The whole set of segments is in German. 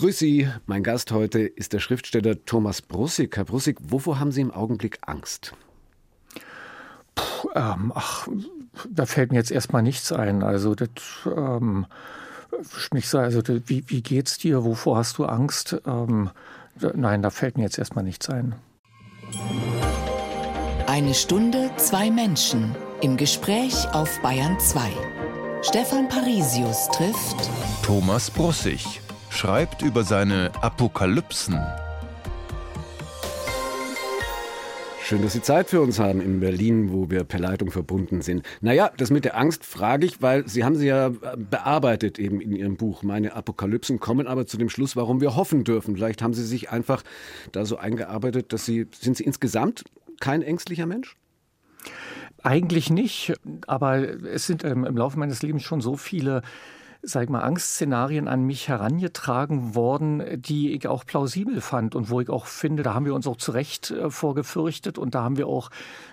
Grüß Sie, mein Gast heute ist der Schriftsteller Thomas Brussig. Herr Brussig, wovor haben Sie im Augenblick Angst? Puh, ähm, ach, da fällt mir jetzt erstmal nichts ein. Also, das, ähm, mich also, das, wie, wie geht's dir? Wovor hast du Angst? Ähm, nein, da fällt mir jetzt erstmal nichts ein. Eine Stunde, zwei Menschen im Gespräch auf Bayern 2. Stefan Parisius trifft Thomas Brussig schreibt über seine Apokalypsen. Schön, dass Sie Zeit für uns haben in Berlin, wo wir per Leitung verbunden sind. Naja, das mit der Angst frage ich, weil Sie haben sie ja äh, bearbeitet eben in Ihrem Buch. Meine Apokalypsen kommen aber zu dem Schluss, warum wir hoffen dürfen. Vielleicht haben Sie sich einfach da so eingearbeitet, dass Sie, sind Sie insgesamt kein ängstlicher Mensch? Eigentlich nicht, aber es sind ähm, im Laufe meines Lebens schon so viele sag mal, Angstszenarien an mich herangetragen worden, die ich auch plausibel fand und wo ich auch finde, da haben wir uns auch zu Recht äh, vorgefürchtet und da haben wir auch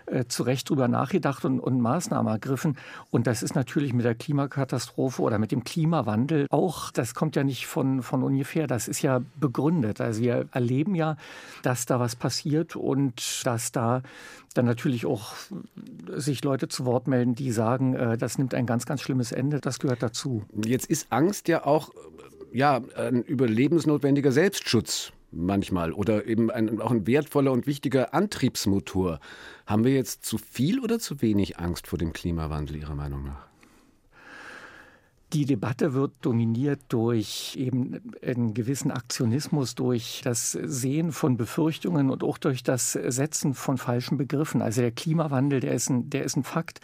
äh, zu Recht drüber nachgedacht und, und Maßnahmen ergriffen. Und das ist natürlich mit der Klimakatastrophe oder mit dem Klimawandel auch, das kommt ja nicht von, von ungefähr, das ist ja begründet. Also wir erleben ja, dass da was passiert und dass da dann natürlich auch sich Leute zu Wort melden, die sagen, äh, das nimmt ein ganz, ganz schlimmes Ende. Das gehört dazu. Jetzt ist Angst ja auch ja, ein überlebensnotwendiger Selbstschutz manchmal oder eben ein, auch ein wertvoller und wichtiger Antriebsmotor. Haben wir jetzt zu viel oder zu wenig Angst vor dem Klimawandel Ihrer Meinung nach? Die Debatte wird dominiert durch eben einen gewissen Aktionismus, durch das Sehen von Befürchtungen und auch durch das Setzen von falschen Begriffen. Also der Klimawandel, der ist ein, der ist ein Fakt.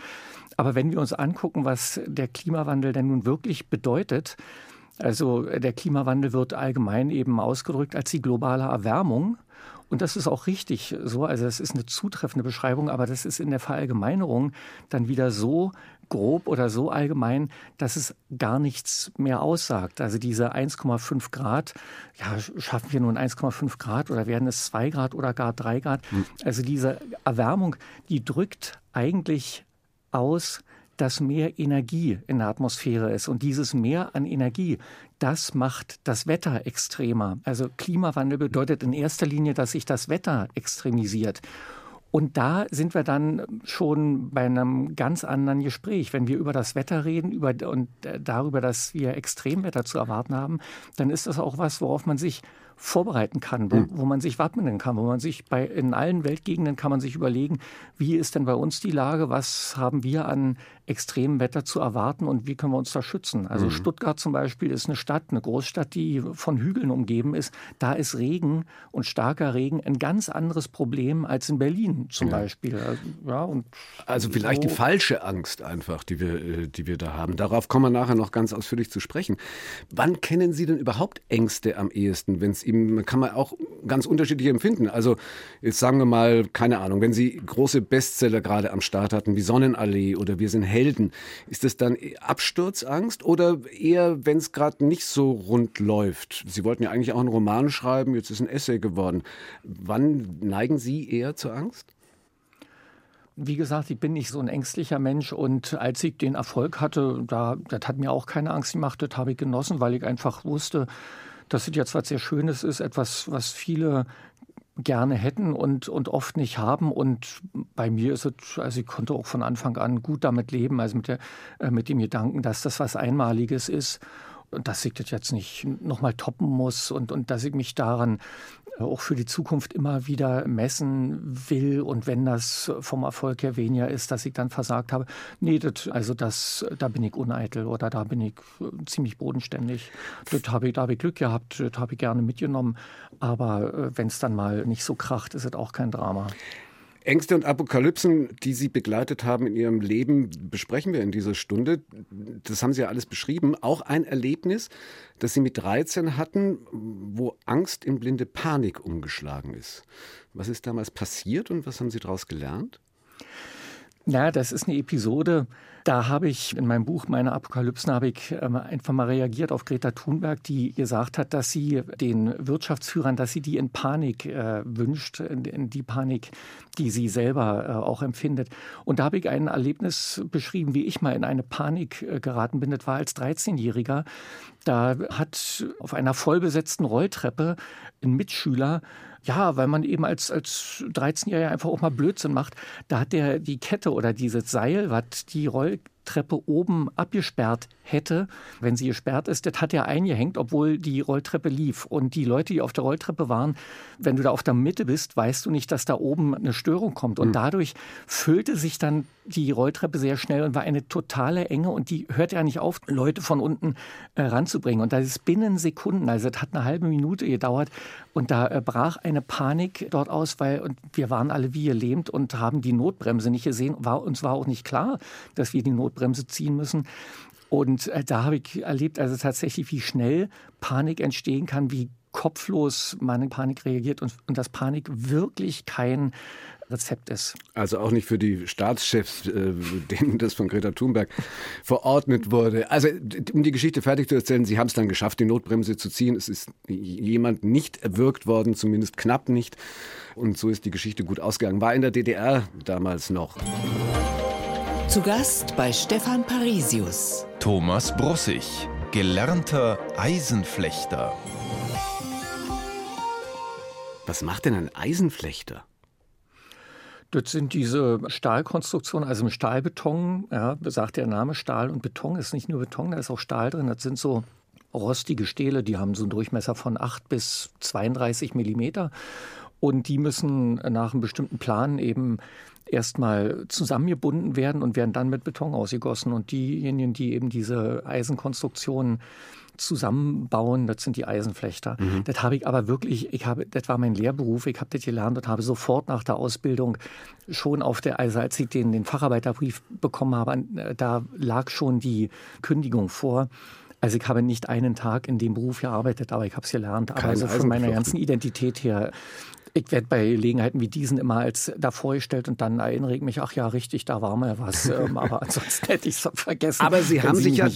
Aber wenn wir uns angucken, was der Klimawandel denn nun wirklich bedeutet, also der Klimawandel wird allgemein eben ausgedrückt als die globale Erwärmung. Und das ist auch richtig so. Also das ist eine zutreffende Beschreibung, aber das ist in der Verallgemeinerung dann wieder so grob oder so allgemein, dass es gar nichts mehr aussagt. Also diese 1,5 Grad, ja, schaffen wir nun 1,5 Grad oder werden es 2 Grad oder gar 3 Grad? Hm. Also diese Erwärmung, die drückt eigentlich aus, dass mehr Energie in der Atmosphäre ist. Und dieses Mehr an Energie, das macht das Wetter extremer. Also Klimawandel bedeutet in erster Linie, dass sich das Wetter extremisiert. Und da sind wir dann schon bei einem ganz anderen Gespräch. Wenn wir über das Wetter reden über, und äh, darüber, dass wir Extremwetter zu erwarten haben, dann ist das auch was, worauf man sich vorbereiten kann, wo, hm. wo, man sich wappnen kann, wo man sich bei in allen Weltgegenden kann man sich überlegen, wie ist denn bei uns die Lage, was haben wir an extremem Wetter zu erwarten und wie können wir uns da schützen. Also mhm. Stuttgart zum Beispiel ist eine Stadt, eine Großstadt, die von Hügeln umgeben ist. Da ist Regen und starker Regen ein ganz anderes Problem als in Berlin zum ja. Beispiel. Also, ja, und also vielleicht so. die falsche Angst einfach, die wir, äh, die wir da haben. Darauf kommen wir nachher noch ganz ausführlich zu sprechen. Wann kennen Sie denn überhaupt Ängste am ehesten, wenn es ihm, kann man auch ganz unterschiedlich empfinden. Also jetzt sagen wir mal, keine Ahnung, wenn Sie große Bestseller gerade am Start hatten, wie Sonnenallee oder Wir sind Helden, ist das dann Absturzangst oder eher, wenn es gerade nicht so rund läuft? Sie wollten ja eigentlich auch einen Roman schreiben, jetzt ist ein Essay geworden. Wann neigen Sie eher zur Angst? Wie gesagt, ich bin nicht so ein ängstlicher Mensch und als ich den Erfolg hatte, da, das hat mir auch keine Angst gemacht, das habe ich genossen, weil ich einfach wusste, dass es jetzt was sehr Schönes ist, etwas, was viele gerne hätten und, und oft nicht haben. Und bei mir ist es, also ich konnte auch von Anfang an gut damit leben, also mit, der, äh, mit dem Gedanken, dass das was Einmaliges ist dass ich das jetzt nicht nochmal toppen muss und, und dass ich mich daran auch für die Zukunft immer wieder messen will und wenn das vom Erfolg her weniger ist, dass ich dann versagt habe. Nee, das, also das, da bin ich uneitel oder da bin ich äh, ziemlich bodenständig. Das habe ich, da habe ich Glück gehabt, das habe ich gerne mitgenommen. Aber äh, wenn es dann mal nicht so kracht, ist es auch kein Drama. Ängste und Apokalypsen, die Sie begleitet haben in Ihrem Leben, besprechen wir in dieser Stunde. Das haben Sie ja alles beschrieben. Auch ein Erlebnis, das Sie mit 13 hatten, wo Angst in blinde Panik umgeschlagen ist. Was ist damals passiert und was haben Sie daraus gelernt? Na, das ist eine Episode, Da habe ich in meinem Buch Meine Apokalypsen habe ich ähm, einfach mal reagiert auf Greta Thunberg, die gesagt hat, dass sie den Wirtschaftsführern, dass sie die in Panik äh, wünscht, in, in, die Panik, die sie selber äh, auch empfindet. Und da habe ich ein Erlebnis beschrieben, wie ich mal in eine Panik äh, geraten bin. Das war als 13-Jähriger. Da hat auf einer vollbesetzten Rolltreppe ein Mitschüler ja, weil man eben als, als 13-Jähriger einfach auch mal Blödsinn macht. Da hat der die Kette oder dieses Seil, was die Rolltreppe oben abgesperrt hätte, wenn sie gesperrt ist, das hat er eingehängt, obwohl die Rolltreppe lief. Und die Leute, die auf der Rolltreppe waren, wenn du da auf der Mitte bist, weißt du nicht, dass da oben eine Störung kommt. Und hm. dadurch füllte sich dann die Rolltreppe sehr schnell und war eine totale Enge und die hört ja nicht auf, Leute von unten äh, ranzubringen. Und das ist binnen Sekunden, also es hat eine halbe Minute gedauert und da äh, brach eine Panik dort aus, weil und wir waren alle wie gelähmt und haben die Notbremse nicht gesehen. War, uns war auch nicht klar, dass wir die Notbremse ziehen müssen. Und äh, da habe ich erlebt, also tatsächlich, wie schnell Panik entstehen kann, wie kopflos man in Panik reagiert und, und dass Panik wirklich kein Rezept ist. Also auch nicht für die Staatschefs, äh, denen das von Greta Thunberg verordnet wurde. Also um die Geschichte fertig zu erzählen, Sie haben es dann geschafft, die Notbremse zu ziehen. Es ist jemand nicht erwürgt worden, zumindest knapp nicht. Und so ist die Geschichte gut ausgegangen. War in der DDR damals noch. Zu Gast bei Stefan Parisius. Thomas Brussig, gelernter Eisenflechter. Was macht denn ein Eisenflechter? Das sind diese Stahlkonstruktionen, also im Stahlbeton, ja, sagt der Name Stahl und Beton ist nicht nur Beton, da ist auch Stahl drin. Das sind so rostige Stähle, die haben so einen Durchmesser von 8 bis 32 Millimeter. Und die müssen nach einem bestimmten Plan eben erstmal zusammengebunden werden und werden dann mit Beton ausgegossen. Und diejenigen, die eben diese Eisenkonstruktionen zusammenbauen, das sind die Eisenflechter. Mhm. Das habe ich aber wirklich, ich habe, das war mein Lehrberuf, ich habe das gelernt und habe sofort nach der Ausbildung schon auf der, also als ich den, den Facharbeiterbrief bekommen habe, da lag schon die Kündigung vor. Also ich habe nicht einen Tag in dem Beruf gearbeitet, aber ich habe es gelernt. Aber also von meiner ganzen Identität her ich werde bei Gelegenheiten wie diesen immer als da vorgestellt und dann erinnere ich mich, ach ja, richtig, da war mal was. Ähm, aber ansonsten hätte ich es vergessen. Aber Sie haben sich ja,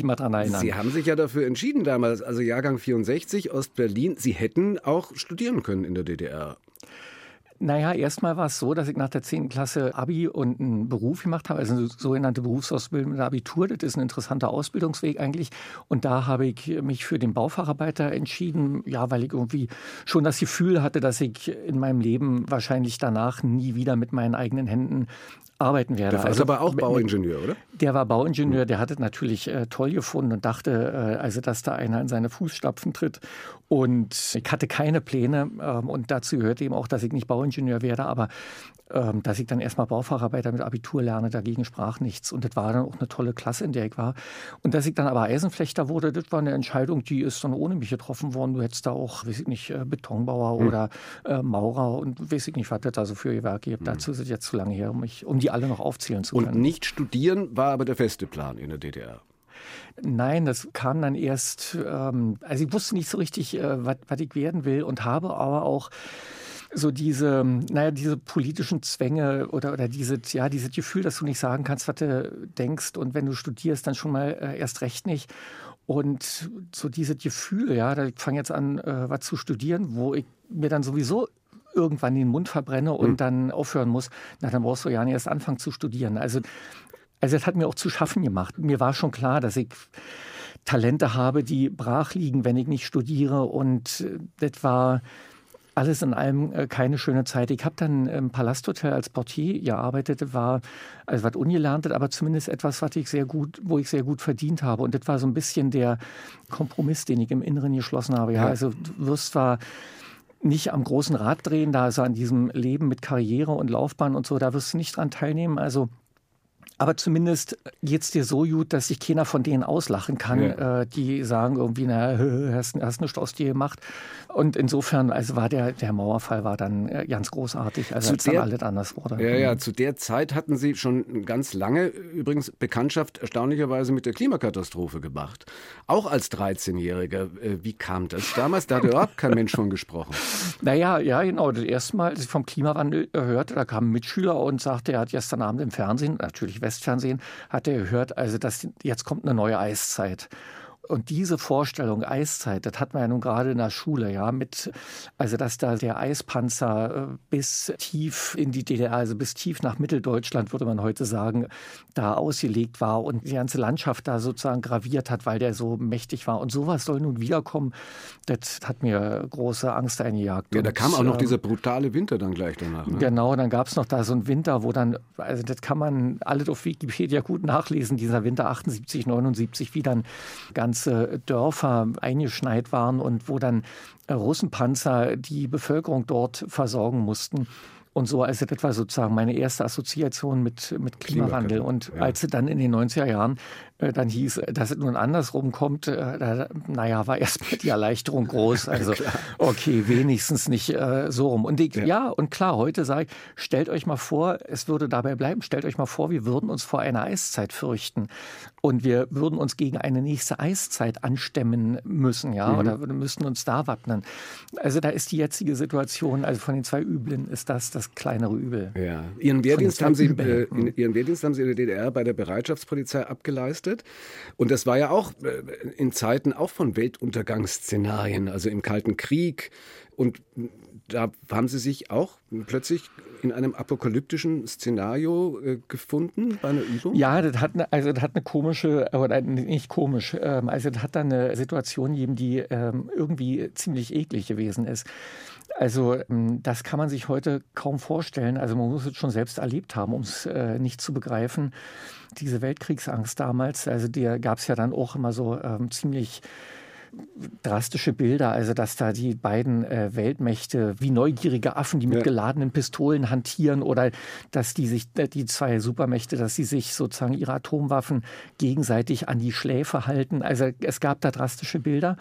Sie haben sich ja dafür entschieden damals, also Jahrgang 64, Ostberlin. Sie hätten auch studieren können in der DDR. Naja, erstmal war es so, dass ich nach der 10. Klasse Abi und einen Beruf gemacht habe, also eine sogenannte Berufsausbildung mit Abitur. Das ist ein interessanter Ausbildungsweg eigentlich. Und da habe ich mich für den Baufacharbeiter entschieden, ja, weil ich irgendwie schon das Gefühl hatte, dass ich in meinem Leben wahrscheinlich danach nie wieder mit meinen eigenen Händen arbeiten werde. Der war also, aber auch Bauingenieur, oder? Der war Bauingenieur, der hat es natürlich äh, toll gefunden und dachte, äh, also dass da einer in seine Fußstapfen tritt. Und ich hatte keine Pläne ähm, und dazu gehört eben auch, dass ich nicht Bauingenieur werde, aber ähm, dass ich dann erstmal Baufacharbeiter mit Abitur lerne, dagegen sprach nichts. Und das war dann auch eine tolle Klasse, in der ich war. Und dass ich dann aber Eisenflechter wurde, das war eine Entscheidung, die ist dann ohne mich getroffen worden. Du hättest da auch, weiß ich nicht, äh, Betonbauer mhm. oder äh, Maurer und weiß ich nicht, was das da so für Gewerke gibt. Mhm. Dazu ist es jetzt zu lange her, um, mich, um die alle noch aufzählen zu können. Und nicht studieren war aber der feste Plan in der DDR. Nein, das kam dann erst, ähm, also ich wusste nicht so richtig, äh, was ich werden will und habe aber auch so diese, naja, diese politischen Zwänge oder, oder diese, ja, dieses Gefühl, dass du nicht sagen kannst, was du denkst und wenn du studierst, dann schon mal äh, erst recht nicht. Und so dieses Gefühl, ja, da fange jetzt an, äh, was zu studieren, wo ich mir dann sowieso irgendwann den Mund verbrenne und mhm. dann aufhören muss, na, dann brauchst du ja nicht erst anfangen zu studieren. Also, also das hat mir auch zu schaffen gemacht. Mir war schon klar, dass ich Talente habe, die brach liegen, wenn ich nicht studiere. Und äh, das war alles in allem äh, keine schöne Zeit. Ich habe dann im Palasthotel als Portier gearbeitet, war also was ungelerntes, aber zumindest etwas, was ich sehr gut, wo ich sehr gut verdient habe. Und das war so ein bisschen der Kompromiss, den ich im Inneren geschlossen habe. Ja, ja. also du wirst zwar nicht am großen Rad drehen, da also an diesem Leben mit Karriere und Laufbahn und so, da wirst du nicht dran teilnehmen. Also aber zumindest geht es dir so gut, dass sich keiner von denen auslachen kann, ja. äh, die sagen irgendwie, na, hast, hast nichts aus dir gemacht. Und insofern, also war der, der Mauerfall war dann äh, ganz großartig, also als der, dann alles anders wurde. Ja, ja, mhm. zu der Zeit hatten Sie schon ganz lange übrigens Bekanntschaft erstaunlicherweise mit der Klimakatastrophe gemacht. Auch als 13-Jähriger. Äh, wie kam das damals? Da hat überhaupt kein Mensch von gesprochen. Naja, ja, genau. Das erste Mal, als ich vom Klimawandel hörte, da kam ein Mitschüler und sagte, er hat gestern Abend im Fernsehen, natürlich Westfernsehen, hat er gehört, also dass jetzt kommt eine neue Eiszeit. Und diese Vorstellung Eiszeit, das hat man ja nun gerade in der Schule, ja, mit, also dass da der Eispanzer äh, bis tief in die DDR, also bis tief nach Mitteldeutschland, würde man heute sagen, da ausgelegt war und die ganze Landschaft da sozusagen graviert hat, weil der so mächtig war. Und sowas soll nun wiederkommen, das hat mir große Angst eingejagt. Ja, da kam auch noch ähm, dieser brutale Winter dann gleich danach. Ne? Genau, dann gab es noch da so einen Winter, wo dann, also das kann man alles auf Wikipedia gut nachlesen, dieser Winter 78, 79, wie dann ganz ganze Dörfer eingeschneit waren und wo dann Russenpanzer die Bevölkerung dort versorgen mussten. Und so, also das war sozusagen meine erste Assoziation mit, mit Klimawandel. Und ja. als es dann in den 90er Jahren äh, dann hieß, dass es nun andersrum kommt, äh, da, naja, war erstmal die Erleichterung groß. Also, okay, wenigstens nicht äh, so rum. Und ich, ja. ja. und klar, heute sage ich, stellt euch mal vor, es würde dabei bleiben, stellt euch mal vor, wir würden uns vor einer Eiszeit fürchten. Und wir würden uns gegen eine nächste Eiszeit anstemmen müssen, ja, mhm. oder müssten uns da wappnen. Also da ist die jetzige Situation, also von den zwei Üblen ist das das kleinere Übel. Ja. Ihren Wehrdienst haben Sie, äh, Ihren Wehrdienst haben Sie in der DDR bei der Bereitschaftspolizei abgeleistet. Und das war ja auch äh, in Zeiten auch von Weltuntergangsszenarien, also im Kalten Krieg. Und da haben Sie sich auch plötzlich in einem apokalyptischen Szenario äh, gefunden bei einer Übung? Ja, das hat eine, also das hat eine komische, oder nicht komisch, ähm, also das hat dann eine Situation gegeben, die ähm, irgendwie ziemlich eklig gewesen ist. Also ähm, das kann man sich heute kaum vorstellen. Also man muss es schon selbst erlebt haben, um es äh, nicht zu begreifen. Diese Weltkriegsangst damals, also der gab es ja dann auch immer so ähm, ziemlich drastische Bilder, also dass da die beiden äh, Weltmächte wie neugierige Affen, die mit ja. geladenen Pistolen hantieren oder dass die sich, äh, die zwei Supermächte, dass sie sich sozusagen ihre Atomwaffen gegenseitig an die Schläfe halten. Also es gab da drastische Bilder.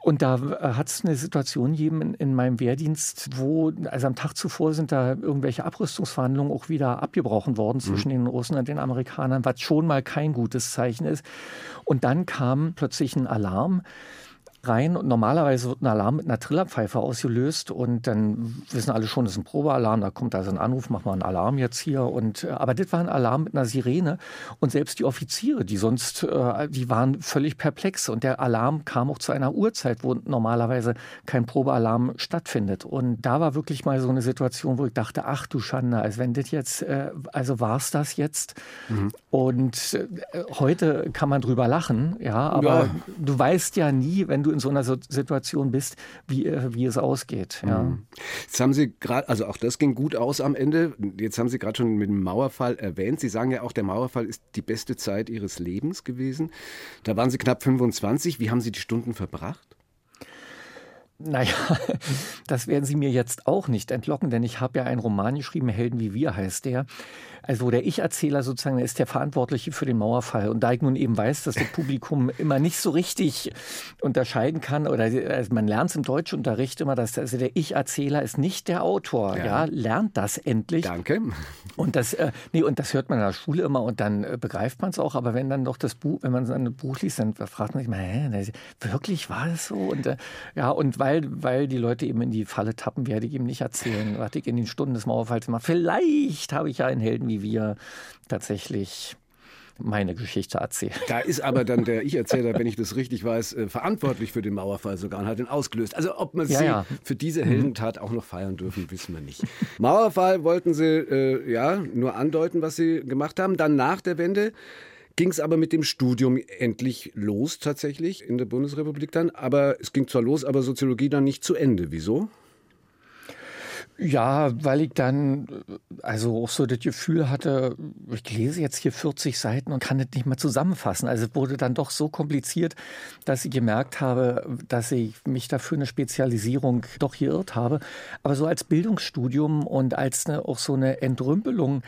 Und da äh, hat es eine Situation gegeben in, in, meinem Wehrdienst, wo, also am Tag zuvor sind da irgendwelche Abrüstungsverhandlungen auch wieder abgebrochen worden zwischen mhm. den Russen und den Amerikanern, was schon mal kein gutes Zeichen ist. Und dann kam plötzlich ein Alarm rein und normalerweise wird ein Alarm mit einer Trillerpfeife ausgelöst und dann wissen alle schon, das ist ein Probealarm, da kommt also ein Anruf, mach mal einen Alarm jetzt hier und äh, aber das war ein Alarm mit einer Sirene und selbst die Offiziere, die sonst, äh, die waren völlig perplex und der Alarm kam auch zu einer Uhrzeit, wo normalerweise kein Probealarm stattfindet und da war wirklich mal so eine Situation, wo ich dachte, ach du Schande, als wenn das jetzt, äh, also war es das jetzt mhm. und heute kann man drüber lachen, ja, aber ja. du weißt ja nie, wenn du in so einer Situation bist, wie, äh, wie es ausgeht. Ja. Mhm. Jetzt haben Sie gerade, also auch das ging gut aus am Ende. Jetzt haben Sie gerade schon mit dem Mauerfall erwähnt. Sie sagen ja auch, der Mauerfall ist die beste Zeit Ihres Lebens gewesen. Da waren Sie knapp 25. Wie haben Sie die Stunden verbracht? Naja, das werden Sie mir jetzt auch nicht entlocken, denn ich habe ja einen Roman geschrieben, Helden wie wir heißt der. Also der Ich-Erzähler sozusagen ist der Verantwortliche für den Mauerfall. Und da ich nun eben weiß, dass das Publikum immer nicht so richtig unterscheiden kann, oder also man lernt es im Deutschunterricht immer, dass also der Ich-Erzähler ist nicht der Autor. Ja. ja. lernt das endlich. Danke. Und das, äh, nee, und das hört man in der Schule immer und dann äh, begreift man es auch. Aber wenn dann doch das Buch, wenn man ein Buch liest, dann fragt man sich mal, hä, wirklich war das so? Und äh, ja, und weil, weil die Leute eben in die Falle tappen, werde ich eben nicht erzählen, was ich in den Stunden des Mauerfalls mache. Vielleicht habe ich ja einen Helden wie wir tatsächlich meine Geschichte erzählen. Da ist aber dann der Ich-Erzähler, wenn ich das richtig weiß, äh, verantwortlich für den Mauerfall sogar und hat ihn ausgelöst. Also ob man ja, sie ja. für diese mhm. Heldentat auch noch feiern dürfen, wissen wir nicht. Mauerfall wollten sie äh, ja nur andeuten, was sie gemacht haben. Dann nach der Wende ging es aber mit dem Studium endlich los tatsächlich in der Bundesrepublik dann. Aber es ging zwar los, aber Soziologie dann nicht zu Ende. Wieso? Ja, weil ich dann also auch so das Gefühl hatte, ich lese jetzt hier 40 Seiten und kann das nicht mehr zusammenfassen. Also es wurde dann doch so kompliziert, dass ich gemerkt habe, dass ich mich dafür eine Spezialisierung doch geirrt habe. Aber so als Bildungsstudium und als eine, auch so eine Entrümpelung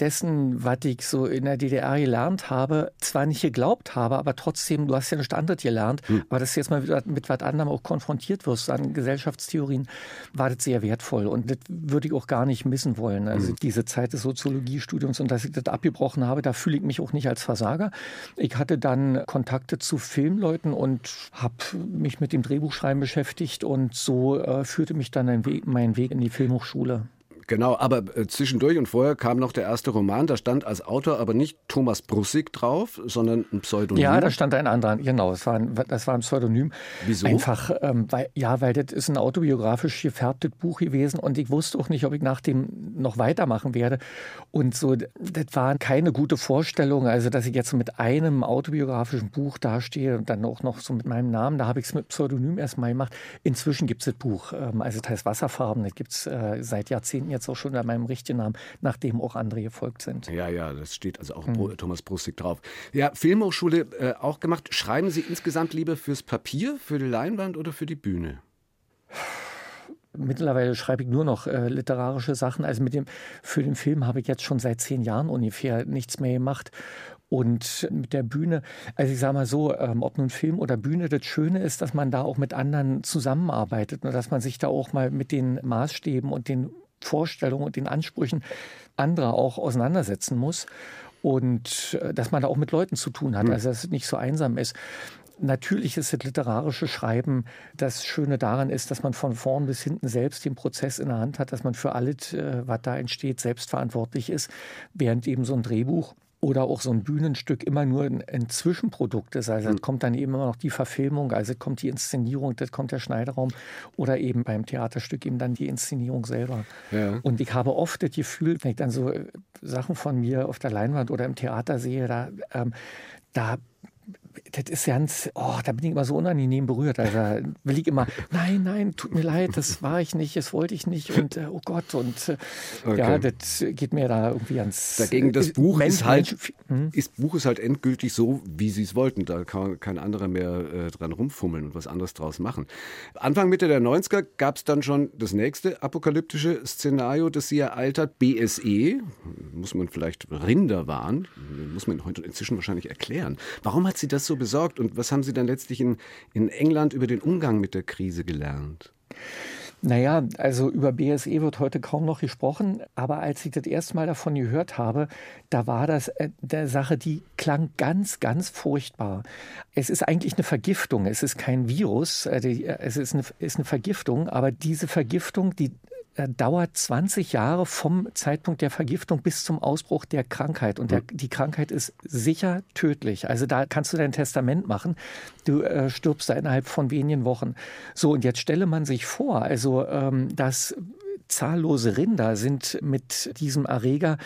dessen, was ich so in der DDR gelernt habe, zwar nicht geglaubt habe, aber trotzdem, du hast ja einen Standard gelernt, hm. aber dass du jetzt mal mit, mit was anderem auch konfrontiert wirst an Gesellschaftstheorien, war das sehr wertvoll und das würde ich auch gar nicht missen wollen. Also hm. diese Zeit des Soziologiestudiums und dass ich das abgebrochen habe, da fühle ich mich auch nicht als Versager. Ich hatte dann Kontakte zu Filmleuten und habe mich mit dem Drehbuchschreiben beschäftigt und so äh, führte mich dann Weg, mein Weg in die Filmhochschule. Genau, aber äh, zwischendurch und vorher kam noch der erste Roman, da stand als Autor aber nicht Thomas Brussig drauf, sondern ein Pseudonym. Ja, da stand ein anderer, genau, das war ein, das war ein Pseudonym. Wieso? Einfach, ähm, weil, ja, weil das ist ein autobiografisch gefärbtes Buch gewesen und ich wusste auch nicht, ob ich nach dem noch weitermachen werde. Und so, das war keine gute Vorstellung, also dass ich jetzt mit einem autobiografischen Buch dastehe und dann auch noch so mit meinem Namen, da habe ich es mit Pseudonym erstmal gemacht. Inzwischen gibt es das Buch, ähm, also das heißt Wasserfarben, das gibt es äh, seit Jahrzehnten jetzt auch schon unter meinem richtigen Namen, nachdem auch andere gefolgt sind. Ja, ja, das steht also auch mhm. Thomas Brustig drauf. Ja, Filmhochschule äh, auch gemacht. Schreiben Sie insgesamt lieber fürs Papier, für die Leinwand oder für die Bühne? Mittlerweile schreibe ich nur noch äh, literarische Sachen. Also mit dem, für den Film habe ich jetzt schon seit zehn Jahren ungefähr nichts mehr gemacht. Und mit der Bühne, also ich sage mal so, ähm, ob nun Film oder Bühne, das Schöne ist, dass man da auch mit anderen zusammenarbeitet und dass man sich da auch mal mit den Maßstäben und den Vorstellungen und den Ansprüchen anderer auch auseinandersetzen muss und äh, dass man da auch mit Leuten zu tun hat, hm. also dass es nicht so einsam ist. Natürlich ist das literarische Schreiben das Schöne daran ist, dass man von vorn bis hinten selbst den Prozess in der Hand hat, dass man für alles, äh, was da entsteht, selbst verantwortlich ist, während eben so ein Drehbuch oder auch so ein Bühnenstück immer nur ein, ein Zwischenprodukt ist. Also mhm. kommt dann eben immer noch die Verfilmung, also kommt die Inszenierung, das kommt der Schneideraum oder eben beim Theaterstück eben dann die Inszenierung selber. Ja. Und ich habe oft das Gefühl, wenn ich dann so äh, Sachen von mir auf der Leinwand oder im Theater sehe, da, ähm, da das ist ganz, oh, da bin ich immer so unangenehm berührt. Also will ich immer, nein, nein, tut mir leid, das war ich nicht, das wollte ich nicht und äh, oh Gott und äh, okay. ja, das geht mir da irgendwie ganz. Dagegen das äh, Buch Mensch, ist halt, Mensch, hm? ist Buch ist halt endgültig so, wie sie es wollten. Da kann kein anderer mehr äh, dran rumfummeln und was anderes draus machen. Anfang Mitte der 90er gab es dann schon das nächste apokalyptische Szenario, das sie ereilt hat, BSE. Muss man vielleicht Rinder waren, muss man heute inzwischen wahrscheinlich erklären. Warum hat sie das so besorgt und was haben Sie dann letztlich in, in England über den Umgang mit der Krise gelernt? Naja, also über BSE wird heute kaum noch gesprochen, aber als ich das erste Mal davon gehört habe, da war das äh, der Sache, die klang ganz, ganz furchtbar. Es ist eigentlich eine Vergiftung, es ist kein Virus, äh, äh, es ist eine, ist eine Vergiftung, aber diese Vergiftung, die dauert 20 Jahre vom Zeitpunkt der Vergiftung bis zum Ausbruch der Krankheit. Und der, mhm. die Krankheit ist sicher tödlich. Also da kannst du dein Testament machen. Du äh, stirbst da innerhalb von wenigen Wochen. So, und jetzt stelle man sich vor, also ähm, dass zahllose Rinder sind mit diesem Erreger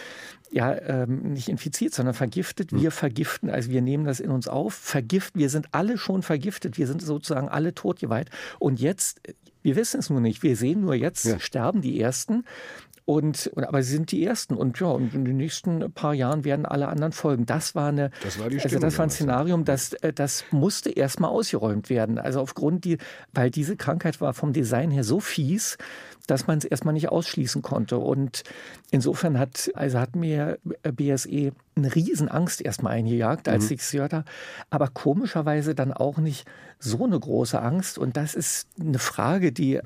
ja ähm, nicht infiziert, sondern vergiftet. Wir mhm. vergiften, also wir nehmen das in uns auf, vergift. Wir sind alle schon vergiftet. Wir sind sozusagen alle totgeweiht. Und jetzt wir wissen es nur nicht. Wir sehen nur jetzt, ja. sterben die Ersten. Und, aber sie sind die Ersten. Und ja, und in den nächsten paar Jahren werden alle anderen folgen. Das war eine, das war, die also das war ein Szenarium, das, äh, das musste erstmal ausgeräumt werden. Also aufgrund die, weil diese Krankheit war vom Design her so fies, dass man es erstmal nicht ausschließen konnte. Und insofern hat, also hat mir BSE eine Riesenangst erstmal eingejagt, als mhm. ich es gehört habe. Aber komischerweise dann auch nicht so eine große Angst. Und das ist eine Frage, die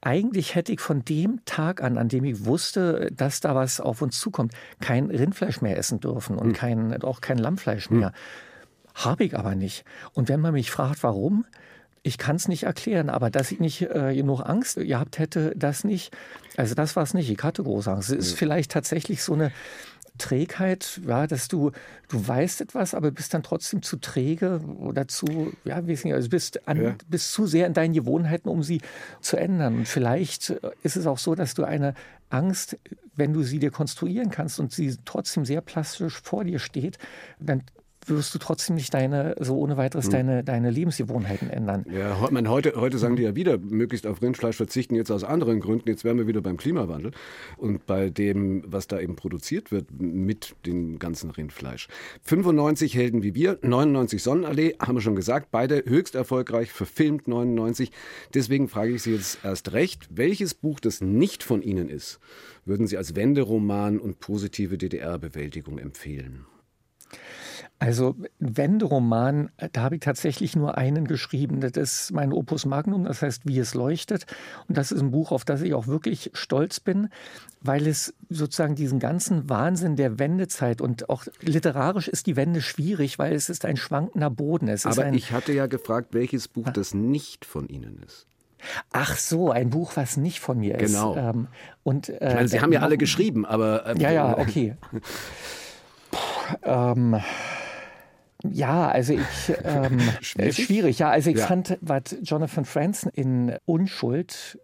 eigentlich hätte ich von dem Tag an, an dem ich wusste, dass da was auf uns zukommt, kein Rindfleisch mehr essen dürfen und mhm. kein, auch kein Lammfleisch mehr. Mhm. Habe ich aber nicht. Und wenn man mich fragt, warum, ich kann es nicht erklären, aber dass ich nicht äh, genug Angst gehabt hätte, das nicht. Also das war es nicht. Ich hatte große Angst. Es ist vielleicht tatsächlich so eine Trägheit, ja, dass du, du weißt etwas, aber bist dann trotzdem zu träge oder zu, ja, weiß nicht, also bist, an, ja. bist zu sehr in deinen Gewohnheiten, um sie zu ändern. Und vielleicht ist es auch so, dass du eine Angst, wenn du sie dir konstruieren kannst und sie trotzdem sehr plastisch vor dir steht, dann wirst du trotzdem nicht deine, so ohne weiteres hm. deine, deine Lebensgewohnheiten ändern. Ja, meine, heute, heute sagen die ja wieder, möglichst auf Rindfleisch verzichten, jetzt aus anderen Gründen. Jetzt wären wir wieder beim Klimawandel und bei dem, was da eben produziert wird mit dem ganzen Rindfleisch. 95 Helden wie wir, 99 Sonnenallee, haben wir schon gesagt, beide höchst erfolgreich, verfilmt 99. Deswegen frage ich Sie jetzt erst recht, welches Buch, das nicht von Ihnen ist, würden Sie als Wenderoman und positive DDR-Bewältigung empfehlen? Also Wenderoman, da habe ich tatsächlich nur einen geschrieben. Das ist mein Opus Magnum, das heißt Wie es leuchtet. Und das ist ein Buch, auf das ich auch wirklich stolz bin, weil es sozusagen diesen ganzen Wahnsinn der Wendezeit und auch literarisch ist die Wende schwierig, weil es ist ein schwankender Boden. Es Aber ich hatte ja gefragt, welches Buch das nicht von Ihnen ist. Ach so, ein Buch, was nicht von mir ist. Genau. Ähm, und, äh, ich meine, Sie haben ja alle geschrieben, aber. Äh, ja, ja, okay. Ähm, ja, also ich ähm, schwierig? schwierig. Ja, also ich ja. fand, was Jonathan Franzen in Unschuld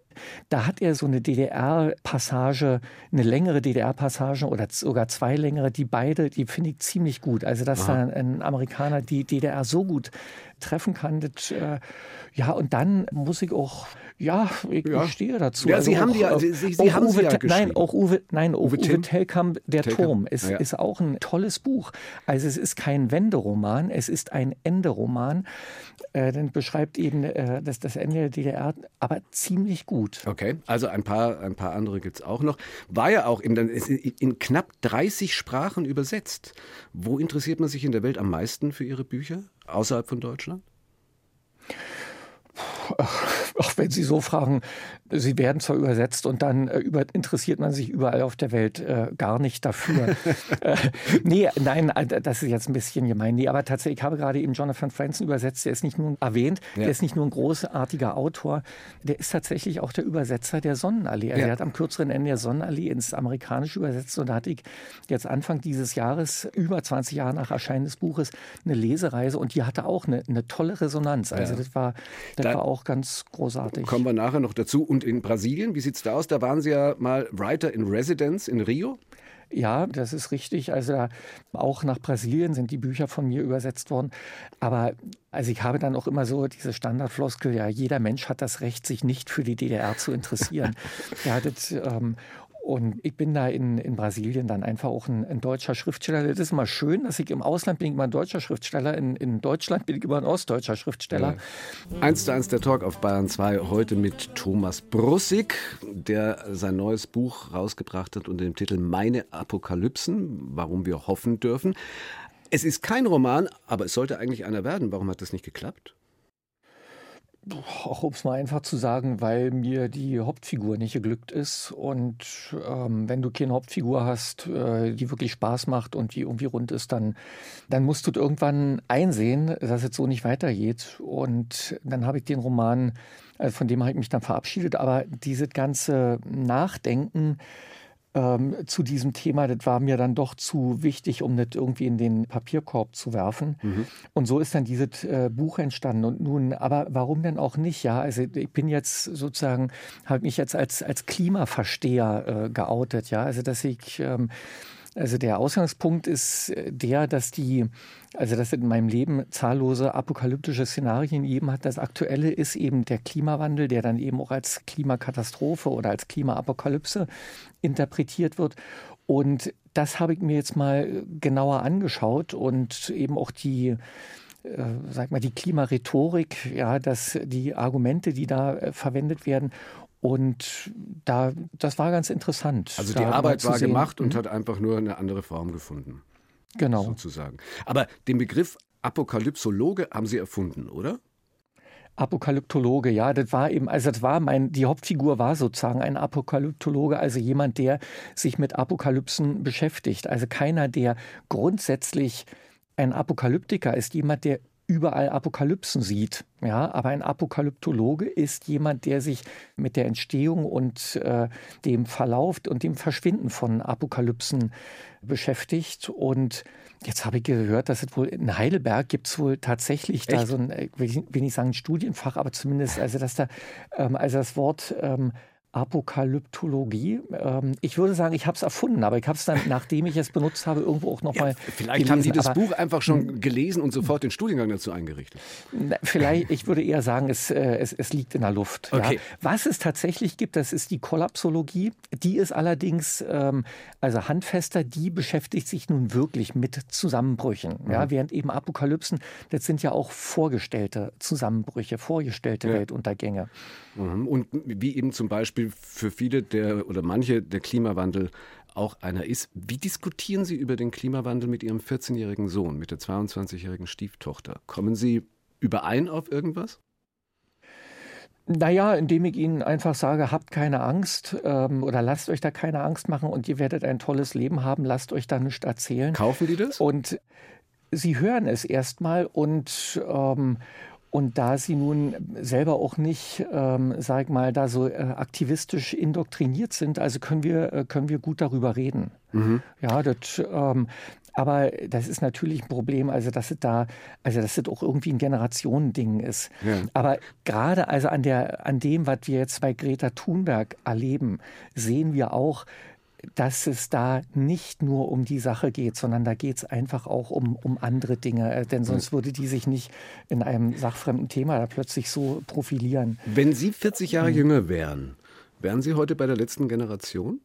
da hat er so eine DDR-Passage, eine längere DDR-Passage oder sogar zwei längere, die beide, die finde ich ziemlich gut. Also, dass Aha. da ein Amerikaner die DDR so gut treffen kann, das, äh, ja, und dann muss ich auch ja, ich, ja. ich stehe dazu. Ja, also Sie, auch, haben die, ja, Sie, Sie, Sie haben Uwe, ja Nein, auch Uwe, nein, Uwe, Uwe Telkamp, Der Telkamp. Turm, ist, ja. ist auch ein tolles Buch. Also es ist kein Wenderoman, es ist ein Enderoman. Äh, dann beschreibt eben äh, das, das Ende der DDR, aber ziemlich gut. Okay, also ein paar, ein paar andere gibt es auch noch. War ja auch in, in knapp 30 Sprachen übersetzt. Wo interessiert man sich in der Welt am meisten für Ihre Bücher außerhalb von Deutschland? Auch wenn Sie so fragen, sie werden zwar übersetzt und dann äh, über, interessiert man sich überall auf der Welt äh, gar nicht dafür. äh, nee, nein, äh, das ist jetzt ein bisschen gemein. Nee, aber tatsächlich, ich habe gerade eben Jonathan Franzen übersetzt. Der ist nicht nur erwähnt, ja. der ist nicht nur ein großartiger Autor, der ist tatsächlich auch der Übersetzer der Sonnenallee. Also ja. Er hat am kürzeren Ende der Sonnenallee ins Amerikanische übersetzt und da hatte ich jetzt Anfang dieses Jahres, über 20 Jahre nach Erscheinen des Buches, eine Lesereise und die hatte auch eine, eine tolle Resonanz. Also ja. das war, das da war auch ganz großartig. Kommen wir nachher noch dazu. Und in Brasilien, wie sieht es da aus? Da waren Sie ja mal Writer in Residence in Rio. Ja, das ist richtig. Also auch nach Brasilien sind die Bücher von mir übersetzt worden. Aber also ich habe dann auch immer so diese Standardfloskel, ja, jeder Mensch hat das Recht, sich nicht für die DDR zu interessieren. ja, das, ähm, und ich bin da in, in Brasilien dann einfach auch ein, ein, deutscher Schriftsteller. Das ist immer schön, dass ich im Ausland bin ich immer ein deutscher Schriftsteller, in, in Deutschland bin ich immer ein ostdeutscher Schriftsteller. Ja. Eins zu eins der Talk auf Bayern 2 heute mit Thomas Brussig, der sein neues Buch rausgebracht hat unter dem Titel Meine Apokalypsen, warum wir hoffen dürfen. Es ist kein Roman, aber es sollte eigentlich einer werden. Warum hat das nicht geklappt? Auch um es mal einfach zu sagen, weil mir die Hauptfigur nicht geglückt ist. Und ähm, wenn du keine Hauptfigur hast, äh, die wirklich Spaß macht und die irgendwie rund ist, dann, dann musst du irgendwann einsehen, dass es so nicht weitergeht. Und dann habe ich den Roman, also von dem habe ich mich dann verabschiedet. Aber dieses ganze Nachdenken, ähm, zu diesem Thema, das war mir dann doch zu wichtig, um das irgendwie in den Papierkorb zu werfen. Mhm. Und so ist dann dieses äh, Buch entstanden. Und nun, aber warum denn auch nicht? Ja, also ich bin jetzt sozusagen, habe mich jetzt als, als Klimaversteher äh, geoutet, ja, also dass ich ähm, also der Ausgangspunkt ist äh, der, dass die, also dass in meinem Leben zahllose apokalyptische Szenarien gegeben hat. Das aktuelle ist eben der Klimawandel, der dann eben auch als Klimakatastrophe oder als Klimaapokalypse interpretiert wird. Und das habe ich mir jetzt mal genauer angeschaut und eben auch die äh, sag mal, die Klimarhetorik, ja, dass die Argumente, die da äh, verwendet werden und da, das war ganz interessant. Also die Arbeit war sehen. gemacht und mhm. hat einfach nur eine andere Form gefunden. Genau. Sozusagen. Aber den Begriff Apokalypsologe haben Sie erfunden, oder? Apokalyptologe, ja, das war eben, also das war mein, die Hauptfigur war sozusagen ein Apokalyptologe, also jemand, der sich mit Apokalypsen beschäftigt. Also keiner, der grundsätzlich ein Apokalyptiker ist, jemand, der überall Apokalypsen sieht. Ja, aber ein Apokalyptologe ist jemand, der sich mit der Entstehung und äh, dem Verlauf und dem Verschwinden von Apokalypsen beschäftigt. Und jetzt habe ich gehört, dass es wohl in Heidelberg gibt es wohl tatsächlich Echt? da so ein, äh, will ich sagen, Studienfach, aber zumindest, also dass da, ähm, also das Wort ähm, Apokalyptologie. Ähm, ich würde sagen, ich habe es erfunden, aber ich habe es dann, nachdem ich es benutzt habe, irgendwo auch nochmal. Ja, vielleicht gelesen. haben Sie das aber, Buch einfach schon gelesen und sofort den Studiengang dazu eingerichtet. Vielleicht, ich würde eher sagen, es, äh, es, es liegt in der Luft. Okay. Ja. Was es tatsächlich gibt, das ist die Kollapsologie. Die ist allerdings ähm, also handfester, die beschäftigt sich nun wirklich mit Zusammenbrüchen. Mhm. Ja, während eben Apokalypsen, das sind ja auch vorgestellte Zusammenbrüche, vorgestellte ja. Weltuntergänge. Mhm. Und wie eben zum Beispiel für viele der oder manche der Klimawandel auch einer ist. Wie diskutieren Sie über den Klimawandel mit Ihrem 14-jährigen Sohn, mit der 22-jährigen Stieftochter? Kommen Sie überein auf irgendwas? Naja, indem ich Ihnen einfach sage, habt keine Angst ähm, oder lasst euch da keine Angst machen und ihr werdet ein tolles Leben haben, lasst euch da nicht erzählen. Kaufen die das? Und Sie hören es erstmal und, ähm, Und da sie nun selber auch nicht, ähm, sag mal, da so äh, aktivistisch indoktriniert sind, also können wir, äh, können wir gut darüber reden. Mhm. Ja, das, ähm, aber das ist natürlich ein Problem, also dass es da, also dass es auch irgendwie ein Generationending ist. Ja. Aber gerade also an der, an dem, was wir jetzt bei Greta Thunberg erleben, sehen wir auch, dass es da nicht nur um die Sache geht, sondern da geht es einfach auch um, um andere Dinge. Äh, denn sonst würde die sich nicht in einem sachfremden Thema da plötzlich so profilieren. Wenn Sie 40 Jahre mhm. jünger wären, wären Sie heute bei der letzten Generation?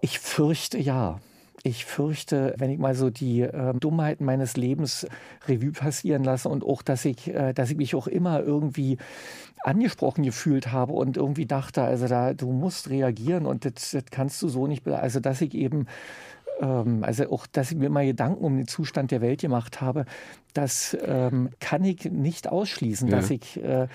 Ich fürchte ja. Ich fürchte, wenn ich mal so die äh, Dummheiten meines Lebens Revue passieren lasse und auch, dass ich, äh, dass ich mich auch immer irgendwie angesprochen gefühlt habe und irgendwie dachte, also da, du musst reagieren und das, das kannst du so nicht, also dass ich eben ähm, also auch, dass ich mir mal Gedanken um den Zustand der Welt gemacht habe, das ähm, kann ich nicht ausschließen, ja. dass ich äh,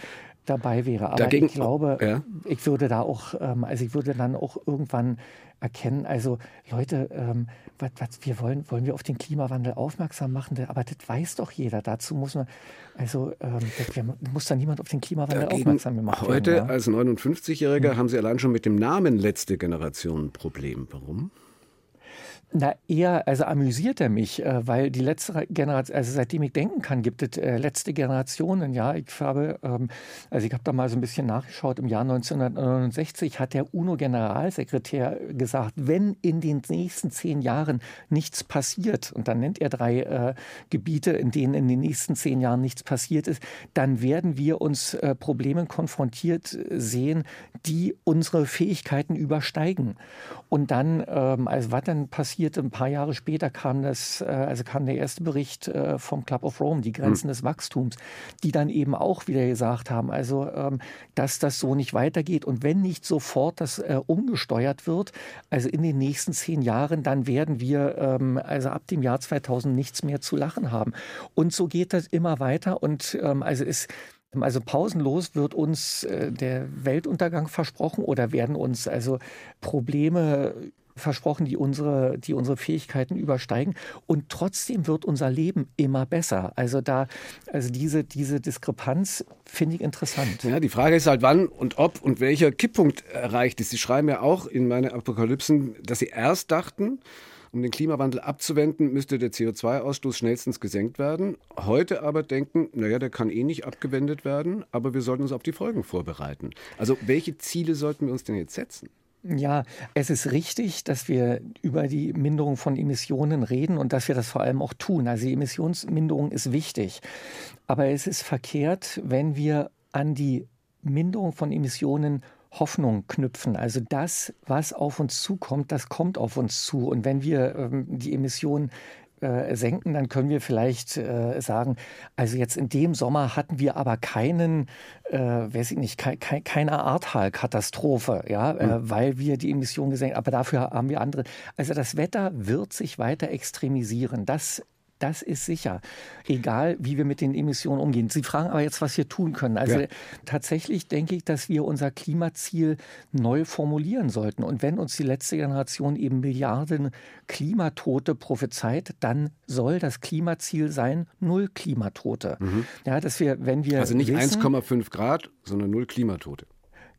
dabei wäre. Aber Dagegen, ich glaube, ja. ich würde da auch, ähm, also ich würde dann auch irgendwann erkennen, also Leute, ähm, was, was wir wollen, wollen wir auf den Klimawandel aufmerksam machen, aber das weiß doch jeder. Dazu muss man, also ähm, muss da niemand auf den Klimawandel Dagegen aufmerksam gemacht werden. Heute ja? als 59-Jähriger hm. haben Sie allein schon mit dem Namen letzte Generation ein Problem. Warum? Na, eher, also amüsiert er mich, äh, weil die letzte Generation, also seitdem ich denken kann, gibt es äh, letzte Generationen. Ja, ich habe, ähm, also ich habe da mal so ein bisschen nachgeschaut. Im Jahr 1969 hat der UNO-Generalsekretär gesagt, wenn in den nächsten zehn Jahren nichts passiert, und dann nennt er drei äh, Gebiete, in denen in den nächsten zehn Jahren nichts passiert ist, dann werden wir uns äh, Problemen konfrontiert sehen, die unsere Fähigkeiten übersteigen. Und dann, ähm, also was dann passiert, passierte. Ein paar Jahre später kam das, äh, also kam der erste Bericht äh, vom Club of Rome, die Grenzen mhm. des Wachstums, die dann eben auch wieder gesagt haben, also ähm, dass das so nicht weitergeht und wenn nicht sofort das äh, umgesteuert wird, also in den nächsten zehn Jahren, dann werden wir ähm, also ab dem Jahr 2000 nichts mehr zu lachen haben. Und so geht das immer weiter und ähm, also ist also pausenlos wird uns der Weltuntergang versprochen oder werden uns also Probleme versprochen, die unsere, die unsere Fähigkeiten übersteigen. Und trotzdem wird unser Leben immer besser. Also da, also diese, diese Diskrepanz finde ich interessant. Ja, die Frage ist halt, wann und ob und welcher Kipppunkt erreicht ist. Sie schreiben ja auch in meine Apokalypsen, dass Sie erst dachten, um den Klimawandel abzuwenden, müsste der CO2-Ausstoß schnellstens gesenkt werden. Heute aber denken, naja, der kann eh nicht abgewendet werden, aber wir sollten uns auf die Folgen vorbereiten. Also welche Ziele sollten wir uns denn jetzt setzen? Ja, es ist richtig, dass wir über die Minderung von Emissionen reden und dass wir das vor allem auch tun. Also die Emissionsminderung ist wichtig. Aber es ist verkehrt, wenn wir an die Minderung von Emissionen Hoffnung knüpfen. Also das, was auf uns zukommt, das kommt auf uns zu. Und wenn wir ähm, die Emissionen äh, senken, dann können wir vielleicht äh, sagen, also jetzt in dem Sommer hatten wir aber keinen, äh, weiß ich nicht, ke ke keine Ahrtal-Katastrophe, ja, mhm. weil wir die Emissionen gesenkt, aber dafür haben wir andere. Also das Wetter wird sich weiter extremisieren. Das das ist sicher. Egal, wie wir mit den Emissionen umgehen. Sie fragen aber jetzt, was wir tun können. Also ja. tatsächlich denke ich, dass wir unser Klimaziel neu formulieren sollten. Und wenn uns die letzte Generation eben Milliarden Klimatote prophezeit, dann soll das Klimaziel sein, null Klimatote. Mhm. Ja, dass wir, wenn wir. Also nicht 1,5 Grad, sondern null Klimatote.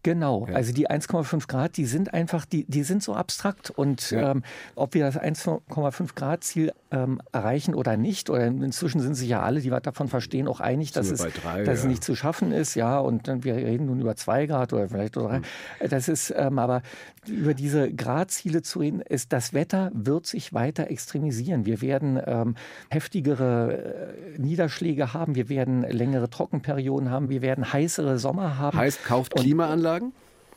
Genau, ja. also die 1,5 Grad, die sind einfach, die, die sind so abstrakt. Und ja. ähm, ob wir das 1,5 Grad Ziel ähm, erreichen oder nicht, oder inzwischen sind sich ja alle, die was davon verstehen, auch einig, dass, es, drei, dass ja. es nicht zu schaffen ist. Ja, und dann, wir reden nun über 2 Grad oder vielleicht oder drei. Mhm. Das ist, ähm, aber über diese Gradziele zu reden, ist, das Wetter wird sich weiter extremisieren. Wir werden ähm, heftigere äh, Niederschläge haben, wir werden längere Trockenperioden haben, wir werden heißere Sommer haben. Heißt, kauft Klimaanlagen? Klimaanlagen?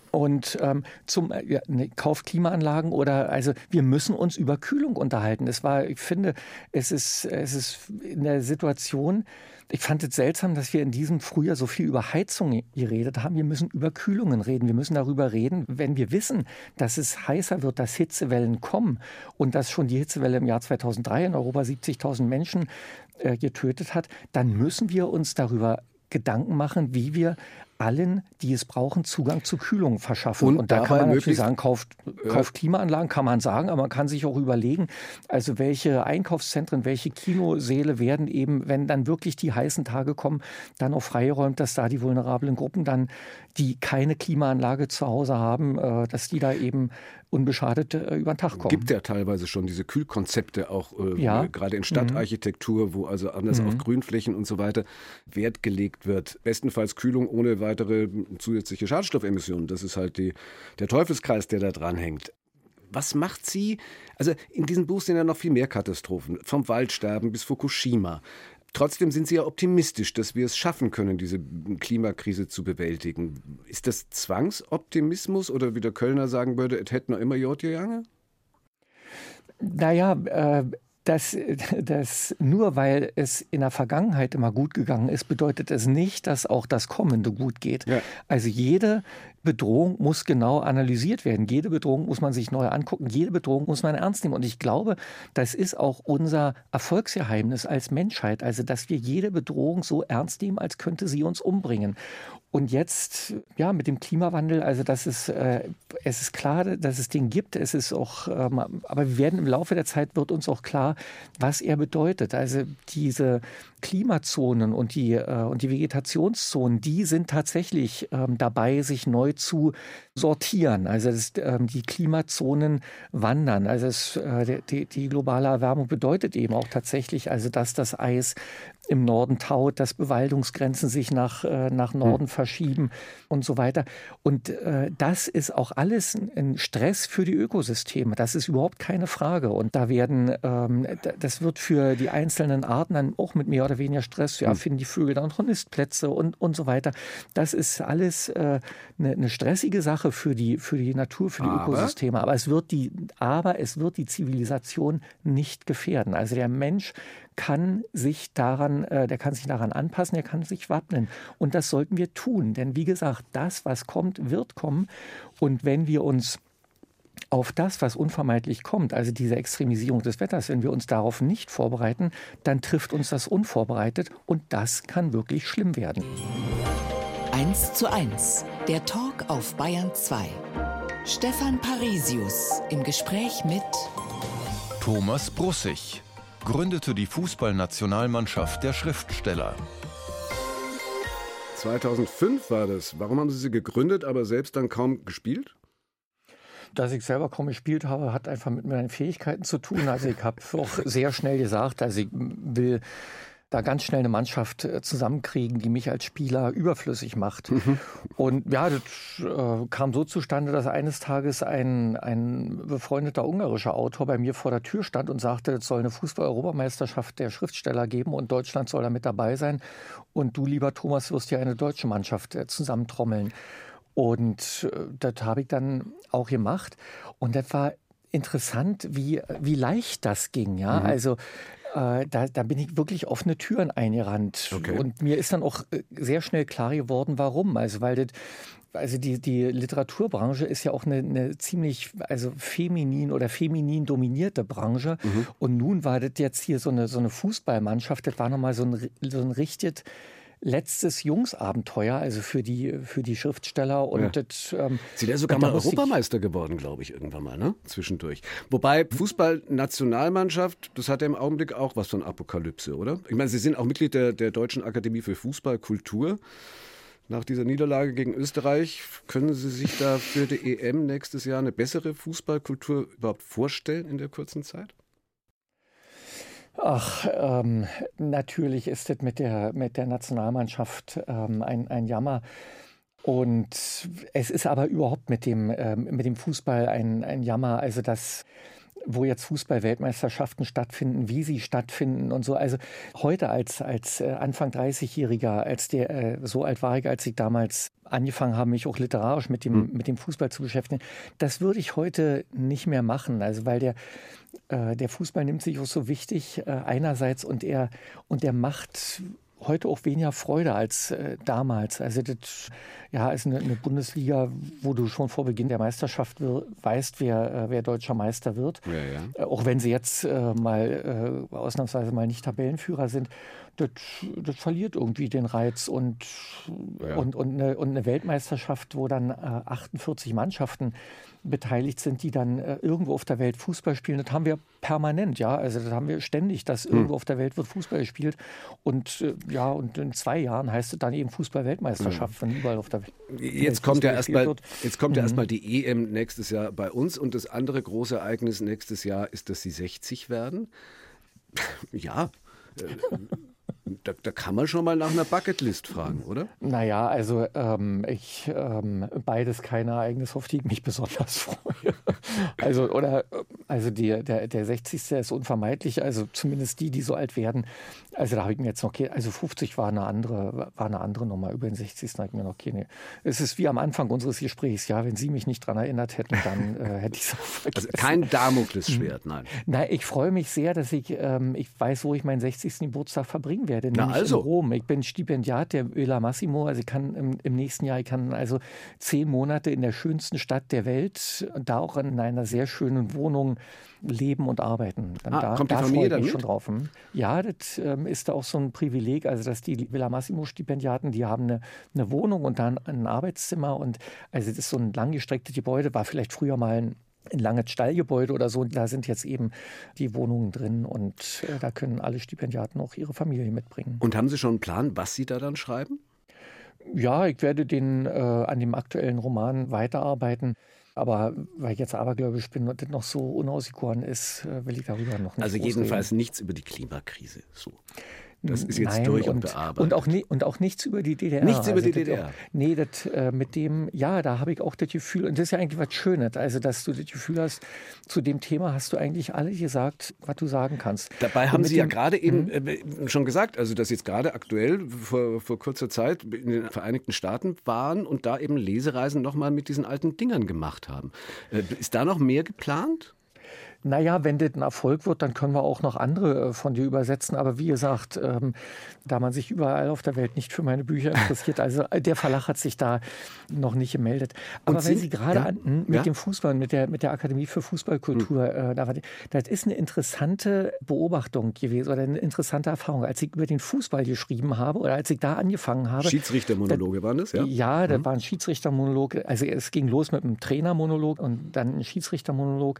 Und ähm, zum äh, ja, ne, Kauf Klimaanlagen oder also wir müssen uns über Kühlung unterhalten. Es war, ich finde, es ist, es ist in der Situation, ich fand es seltsam, dass wir in diesem Frühjahr so viel über Heizung geredet haben. Wir müssen über Kühlungen reden. Wir müssen darüber reden, wenn wir wissen, dass es heißer wird, dass Hitzewellen kommen und dass schon die Hitzewelle im Jahr 2003 in Europa 70.000 Menschen äh, getötet hat, dann müssen wir uns darüber Gedanken machen, wie wir allen, die es brauchen, Zugang zu Kühlung verschaffen. Und, und da kann man natürlich sagen, kauft, kauft Klimaanlagen, kann man sagen, aber man kann sich auch überlegen, also welche Einkaufszentren, welche Kinosäle werden eben, wenn dann wirklich die heißen Tage kommen, dann auch freigeräumt, dass da die vulnerablen Gruppen dann, die keine Klimaanlage zu Hause haben, äh, dass die da eben unbeschadet äh, über den Tag kommen. Gibt ja teilweise schon diese Kühlkonzepte auch äh, ja. gerade in Stadtarchitektur, mhm. wo also anders mhm. auf Grünflächen und so weiter Wert gelegt wird. Bestenfalls Kühlung ohne weitere zusätzliche Schadstoffemissionen. Das ist halt die, der Teufelskreis, der da dran hängt. Was macht sie? Also in diesem Buch sind ja noch viel mehr Katastrophen, vom Waldsterben bis Fukushima. Trotzdem sind Sie ja optimistisch, dass wir es schaffen können, diese Klimakrise zu bewältigen. Ist das Zwangsoptimismus oder wie der Kölner sagen würde, es hätte noch immer Jod gegangen? Naja, äh, dass, dass nur weil es in der Vergangenheit immer gut gegangen ist, bedeutet es nicht, dass auch das Kommende gut geht. Ja. Also jede Bedrohung muss genau analysiert werden. Jede Bedrohung muss man sich neu angucken. Jede Bedrohung muss man ernst nehmen. Und ich glaube, das ist auch unser Erfolgsgeheimnis als Menschheit. Also, dass wir jede Bedrohung so ernst nehmen, als könnte sie uns umbringen. Und jetzt, ja, mit dem Klimawandel, also das ist, äh, es ist klar, dass es den gibt. Es ist auch, ähm, aber wir werden im Laufe der Zeit wird uns auch klar, was er bedeutet. Also diese Klimazonen und die, äh, und die Vegetationszonen, die sind tatsächlich ähm, dabei, sich neu zu sortieren. Also das, ähm, die Klimazonen wandern. Also es, äh, die, die globale Erwärmung bedeutet eben auch tatsächlich, also dass das Eis im Norden taut, dass Bewaldungsgrenzen sich nach, äh, nach Norden hm. verschieben und so weiter. Und äh, das ist auch alles ein Stress für die Ökosysteme. Das ist überhaupt keine Frage. Und da werden, ähm, das wird für die einzelnen Arten dann auch mit mehr oder weniger Stress. Ja, hm. finden die Vögel dann noch Nistplätze und, und so weiter. Das ist alles äh, eine, eine stressige Sache für die, für die Natur, für die aber? Ökosysteme. Aber es wird die, aber es wird die Zivilisation nicht gefährden. Also der Mensch kann sich daran, äh, der kann sich daran anpassen, er kann sich wappnen. Und das sollten wir tun. Denn wie gesagt, das, was kommt, wird kommen. Und wenn wir uns auf das, was unvermeidlich kommt, also diese Extremisierung des Wetters, wenn wir uns darauf nicht vorbereiten, dann trifft uns das unvorbereitet und das kann wirklich schlimm werden. 1 zu 1, der Talk auf Bayern 2. Stefan Parisius im Gespräch mit Thomas Brussig gründete die Fußballnationalmannschaft der Schriftsteller. 2005 war das. Warum haben Sie sie gegründet, aber selbst dann kaum gespielt? Dass ich selber kaum gespielt habe, hat einfach mit meinen Fähigkeiten zu tun. Also ich habe auch sehr schnell gesagt, also ich will da ganz schnell eine Mannschaft äh, zusammenkriegen, die mich als Spieler überflüssig macht. Mhm. Und ja, das äh, kam so zustande, dass eines Tages ein, ein befreundeter ungarischer Autor bei mir vor der Tür stand und sagte, es soll eine Fußball-Europameisterschaft der Schriftsteller geben und Deutschland soll da mit dabei sein. Und du, lieber Thomas, wirst ja eine deutsche Mannschaft äh, zusammentrommeln. Und äh, das habe ich dann auch gemacht. Und das war interessant, wie, wie leicht das ging. Ja, mhm. also äh, da, da, bin ich wirklich offene Türen eingerannt. Okay. Und mir ist dann auch äh, sehr schnell klar geworden, warum. Also, weil das also die, die Literaturbranche ist ja auch eine, eine, ziemlich also feminin oder feminin dominierte Branche. Mhm. Und nun war das jetzt hier so eine, so eine Fußballmannschaft, das war nochmal so ein, so ein richtig letztes Jungsabenteuer, also für die, für die Schriftsteller. Und ja. das, ähm, Sie wäre sogar mal Europameister geworden, glaube ich, irgendwann mal, ne? Zwischendurch. Wobei Fußball-Nationalmannschaft, das hat ja im Augenblick auch was von Apokalypse, oder? Ich meine, Sie sind auch Mitglied der, der Deutschen Akademie für Fußballkultur. Nach dieser Niederlage gegen Österreich, können Sie sich da für die EM nächstes Jahr eine bessere Fußballkultur überhaupt vorstellen in der kurzen Zeit? Ach, ähm, natürlich ist es mit der, mit der Nationalmannschaft ähm, ein, ein Jammer. Und es ist aber überhaupt mit dem, ähm, mit dem Fußball ein, ein Jammer. Also das wo jetzt Fußball-Weltmeisterschaften stattfinden, wie sie stattfinden und so. Also heute als, als äh, Anfang 30-Jähriger, als der, äh, so alt war ich, als ich damals angefangen habe, mich auch literarisch mit dem, mhm. mit dem Fußball zu beschäftigen, das würde ich heute nicht mehr machen. Also weil der, äh, der Fußball nimmt sich auch so wichtig äh, einerseits und er, und er macht heute auch weniger Freude als äh, damals. Also das ja, ist eine, eine, Bundesliga, wo du schon vor Beginn der Meisterschaft weißt, wer, äh, wer deutscher Meister wird. Ja, ja. Äh, auch wenn sie jetzt äh, mal äh, ausnahmsweise mal nicht Tabellenführer sind. Das, das verliert irgendwie den Reiz. Und, ja. und, und, eine, und eine Weltmeisterschaft, wo dann äh, 48 Mannschaften beteiligt sind, die dann äh, irgendwo auf der Welt Fußball spielen, das haben wir permanent, ja. Also das haben wir ständig, dass hm. irgendwo auf der Welt wird Fußball gespielt. Und äh, ja, und in zwei Jahren heißt es dann eben Fußball-Weltmeisterschaft, hm. wenn überall auf der Welt. Jetzt kommt ja erstmal jetzt kommt ja mhm. erstmal die EM nächstes Jahr bei uns und das andere große Ereignis nächstes Jahr ist, dass sie 60 werden. ja. Äh, da, da, kann man schon mal nach einer Bucketlist fragen, oder? Naja, also ähm, ich ähm, beides keine Ereignis, auf die ich mich besonders freue. also, oder also die, der, der 60. ist unvermeidlich, also zumindest die, die so alt werden. Also da habe ich mir jetzt noch okay, also 50 war eine andere, war eine andere Nummer. Über den 60. habe ich mir noch keine. Es ist wie am Anfang unseres Gesprächs, ja, wenn Sie mich nicht daran erinnert hätten, dann äh, hätte ich es auch vergessen. Also kein Damoklesschwert, nein. Nein, ich freue mich sehr, dass ich, ähm, ich weiß, wo ich meinen 60. Geburtstag verbringen werde. Na also. in Rom. Ich bin Stipendiat der Öla Massimo, also ich kann im, im, nächsten Jahr, ich kann also zehn Monate in der schönsten Stadt der Welt, da auch in einer sehr schönen Wohnung leben und arbeiten. Ah, da, kommt die da Familie dann schon drauf. Hm? Ja, das ähm, ist auch so ein Privileg, also dass die Villa Massimo Stipendiaten, die haben eine, eine Wohnung und dann ein Arbeitszimmer und also das ist so ein langgestrecktes Gebäude, war vielleicht früher mal ein ein langes Stallgebäude oder so. Da sind jetzt eben die Wohnungen drin und äh, da können alle Stipendiaten auch ihre Familie mitbringen. Und haben Sie schon einen Plan, was Sie da dann schreiben? Ja, ich werde den äh, an dem aktuellen Roman weiterarbeiten. Aber weil ich jetzt abergläubisch bin und das noch so unausgegoren ist, äh, will ich darüber noch nicht Also jedenfalls reden. nichts über die Klimakrise. So. Das ist jetzt Nein, durch und, und bearbeitet. Und auch, und auch nichts über die DDR. Nichts über also die DDR. Auch, nee, das, äh, mit dem, ja, da habe ich auch das Gefühl, und das ist ja eigentlich was Schönes, also dass du das Gefühl hast, zu dem Thema hast du eigentlich alles gesagt, was du sagen kannst. Dabei haben Sie dem, ja gerade eben mhm. äh, schon gesagt, also dass jetzt gerade aktuell vor, vor kurzer Zeit in den Vereinigten Staaten waren und da eben Lesereisen nochmal mit diesen alten Dingern gemacht haben. Äh, ist da noch mehr geplant? Naja, wenn das ein Erfolg wird, dann können wir auch noch andere äh, von dir übersetzen. Aber wie gesagt, ähm, da man sich überall auf der Welt nicht für meine Bücher interessiert, also äh, der Verlag hat sich da noch nicht gemeldet. Aber Sie, wenn Sie gerade ja, hm, mit ja? dem Fußball, mit der, mit der Akademie für Fußballkultur, hm. äh, da war, das ist eine interessante Beobachtung gewesen oder eine interessante Erfahrung. Als ich über den Fußball geschrieben habe oder als ich da angefangen habe. Schiedsrichtermonologe waren das, ja? Ja, das mhm. waren Schiedsrichtermonologe. Also es ging los mit einem Trainermonolog und dann ein Schiedsrichtermonolog.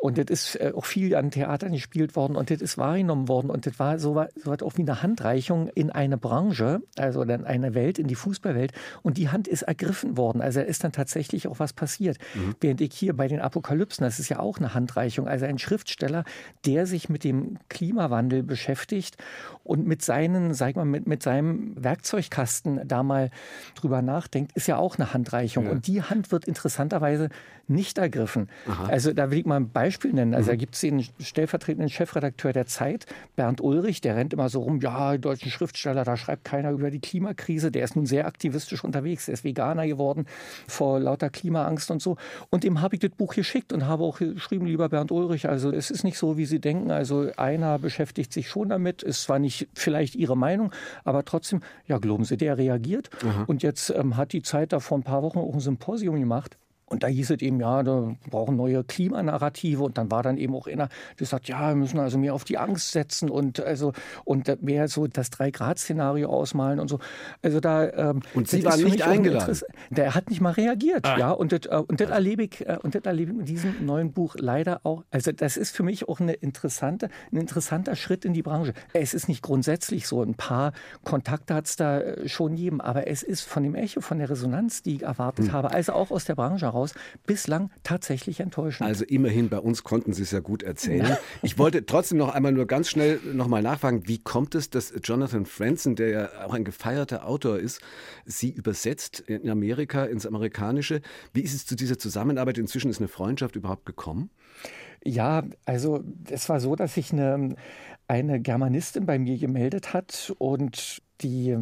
Und das ist äh, auch viel an Theatern gespielt worden und das ist wahrgenommen worden. Und das war so, was auch wie eine Handreichung in eine Branche, also in eine Welt, in die Fußballwelt. Und die Hand ist ergriffen worden. Also ist dann tatsächlich auch was passiert. Mhm. Während ich hier bei den Apokalypsen, das ist ja auch eine Handreichung, also ein Schriftsteller, der sich mit dem Klimawandel beschäftigt und mit seinen, sag mal, mit, mit seinem Werkzeugkasten da mal drüber nachdenkt, ist ja auch eine Handreichung. Ja. Und die Hand wird interessanterweise nicht ergriffen. Aha. Also da will ich mal ein Beispiel nennen. Also mhm. da gibt es den stellvertretenden Chefredakteur der Zeit, Bernd Ulrich, der rennt immer so rum, ja, deutschen Schriftsteller, da schreibt keiner über die Klimakrise. Der ist nun sehr aktivistisch unterwegs, der ist Veganer geworden vor lauter Klimaangst und so. Und dem habe ich das Buch geschickt und habe auch geschrieben, lieber Bernd Ulrich, also es ist nicht so, wie Sie denken. Also einer beschäftigt sich schon damit, ist zwar nicht vielleicht Ihre Meinung, aber trotzdem, ja, glauben Sie, der reagiert. Aha. Und jetzt ähm, hat die Zeit da vor ein paar Wochen auch ein Symposium gemacht und da hieß es eben, ja, da brauchen neue Klimanarrative. Und dann war dann eben auch einer, der sagt, ja, wir müssen also mehr auf die Angst setzen und also und mehr so das Drei-Grad-Szenario ausmalen und so. Also da ähm, Und Sie waren nicht eingeladen. Der hat nicht mal reagiert. Ah. Ja, und das, äh, und das erlebe ich, äh, und das erlebe ich in diesem neuen Buch leider auch. Also das ist für mich auch eine interessante, ein interessanter Schritt in die Branche. Es ist nicht grundsätzlich so. Ein paar Kontakte hat es da äh, schon jedem, aber es ist von dem Echo, von der Resonanz, die ich erwartet hm. habe, also auch aus der Branche heraus heraus bislang tatsächlich enttäuschend. Also immerhin bei uns konnten Sie es ja gut erzählen. Ich wollte trotzdem noch einmal nur ganz schnell noch mal nachfragen, wie kommt es, dass Jonathan Franzen, der ja auch ein gefeierter Autor ist, Sie übersetzt in Amerika ins Amerikanische. Wie ist es zu dieser Zusammenarbeit? Inzwischen ist eine Freundschaft überhaupt gekommen? Ja, also es war so, dass sich eine, eine Germanistin bei mir gemeldet hat und die,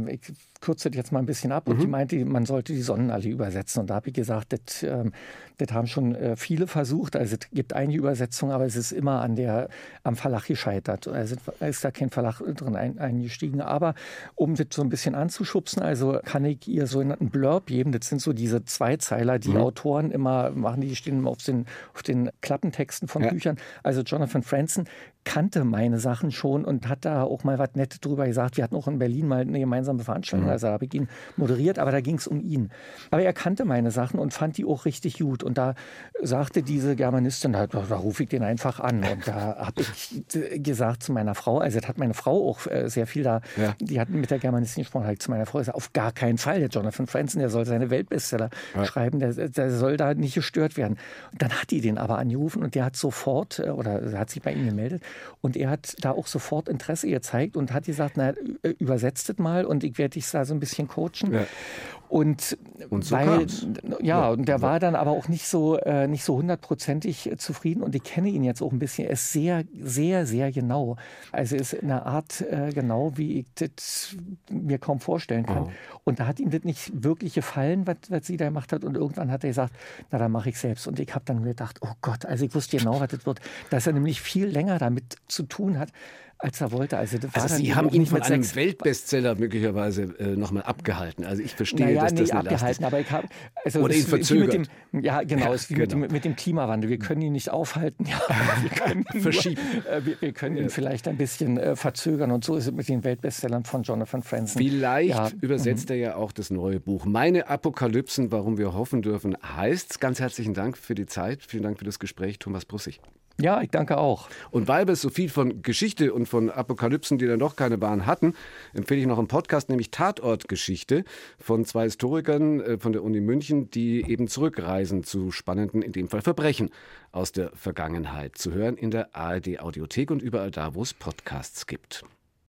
kürze das jetzt mal ein bisschen ab, mhm. und die meinte, man sollte die Sonnenallee übersetzen. Und da habe ich gesagt, das, ähm, das haben schon äh, viele versucht. Also es gibt einige Übersetzungen, aber es ist immer an der, am Verlag gescheitert. Also ist da kein Verlag drin ein, eingestiegen. Aber um das so ein bisschen anzuschubsen, also kann ich ihr so einen Blurb geben. Das sind so diese Zweizeiler, die mhm. Autoren immer machen, die stehen immer auf den, auf den Klappentexten von ja. Büchern. Also Jonathan Franzen kannte meine Sachen schon und hat da auch mal was Nettes drüber gesagt. Wir hatten auch in Berlin mal eine gemeinsame Veranstaltung, mhm. also habe ich ihn moderiert, aber da ging es um ihn. Aber er kannte meine Sachen und fand die auch richtig gut. Und da sagte diese Germanistin, da, da rufe ich den einfach an. Und da habe ich gesagt zu meiner Frau, also das hat meine Frau auch äh, sehr viel da, ja. die hat mit der Germanistin gesprochen, halt zu meiner Frau gesagt, auf gar keinen Fall, der Jonathan Franzen, der soll seine Weltbestseller ja. schreiben, der, der soll da nicht gestört werden. Und dann hat die den aber angerufen und der hat sofort, äh, oder hat sich bei ihm gemeldet und er hat da auch sofort Interesse gezeigt und hat gesagt, na, übersetzt es mal und ich werde dich da so ein bisschen coachen. Ja. Und, und so weil, ja, ja, und der war dann aber auch nicht so, äh, nicht so hundertprozentig zufrieden und ich kenne ihn jetzt auch ein bisschen. Er ist sehr, sehr, sehr genau. Also ist in einer Art äh, genau, wie ich das mir kaum vorstellen kann. Oh. Und da hat ihm das nicht wirklich gefallen, was, was sie da gemacht hat. Und irgendwann hat er gesagt, na, dann mache ich selbst. Und ich habe dann gedacht, oh Gott, also ich wusste genau, was das wird. Dass er nämlich viel länger damit zu tun hat, als er wollte. Also, also Sie haben ihn von einem Weltbestseller möglicherweise äh, nochmal abgehalten. Also ich verstehe, naja, dass nee, das nicht abgehalten, aber ich habe also oder ihn verzögert. Dem, ja, genau, ja, es ist wie genau. mit, dem, mit, dem, Klimawandel. Wir können ihn nicht aufhalten, ja, wir können verschieben. Nur, äh, wir, wir, können ja. ihn vielleicht ein bisschen äh, verzögern und so ist es mit den Weltbestsellern von Jonathan Franzen. Vielleicht ja. übersetzt mhm. er ja auch das neue Buch. Meine Apokalypsen, warum wir hoffen dürfen, heißt. Ganz herzlichen Dank für die Zeit. Vielen Dank für das Gespräch, Thomas Brussig. Ja, ich danke auch. Und weil wir so viel von Geschichte und von Apokalypsen, die dann doch keine Bahn hatten, empfehle ich noch einen Podcast, nämlich Tatortgeschichte von zwei Historikern äh, von der Uni München, die eben zurückreisen zu spannenden, in dem Fall Verbrechen aus der Vergangenheit. Zu hören in der ARD Audiothek und überall da, wo es Podcasts gibt.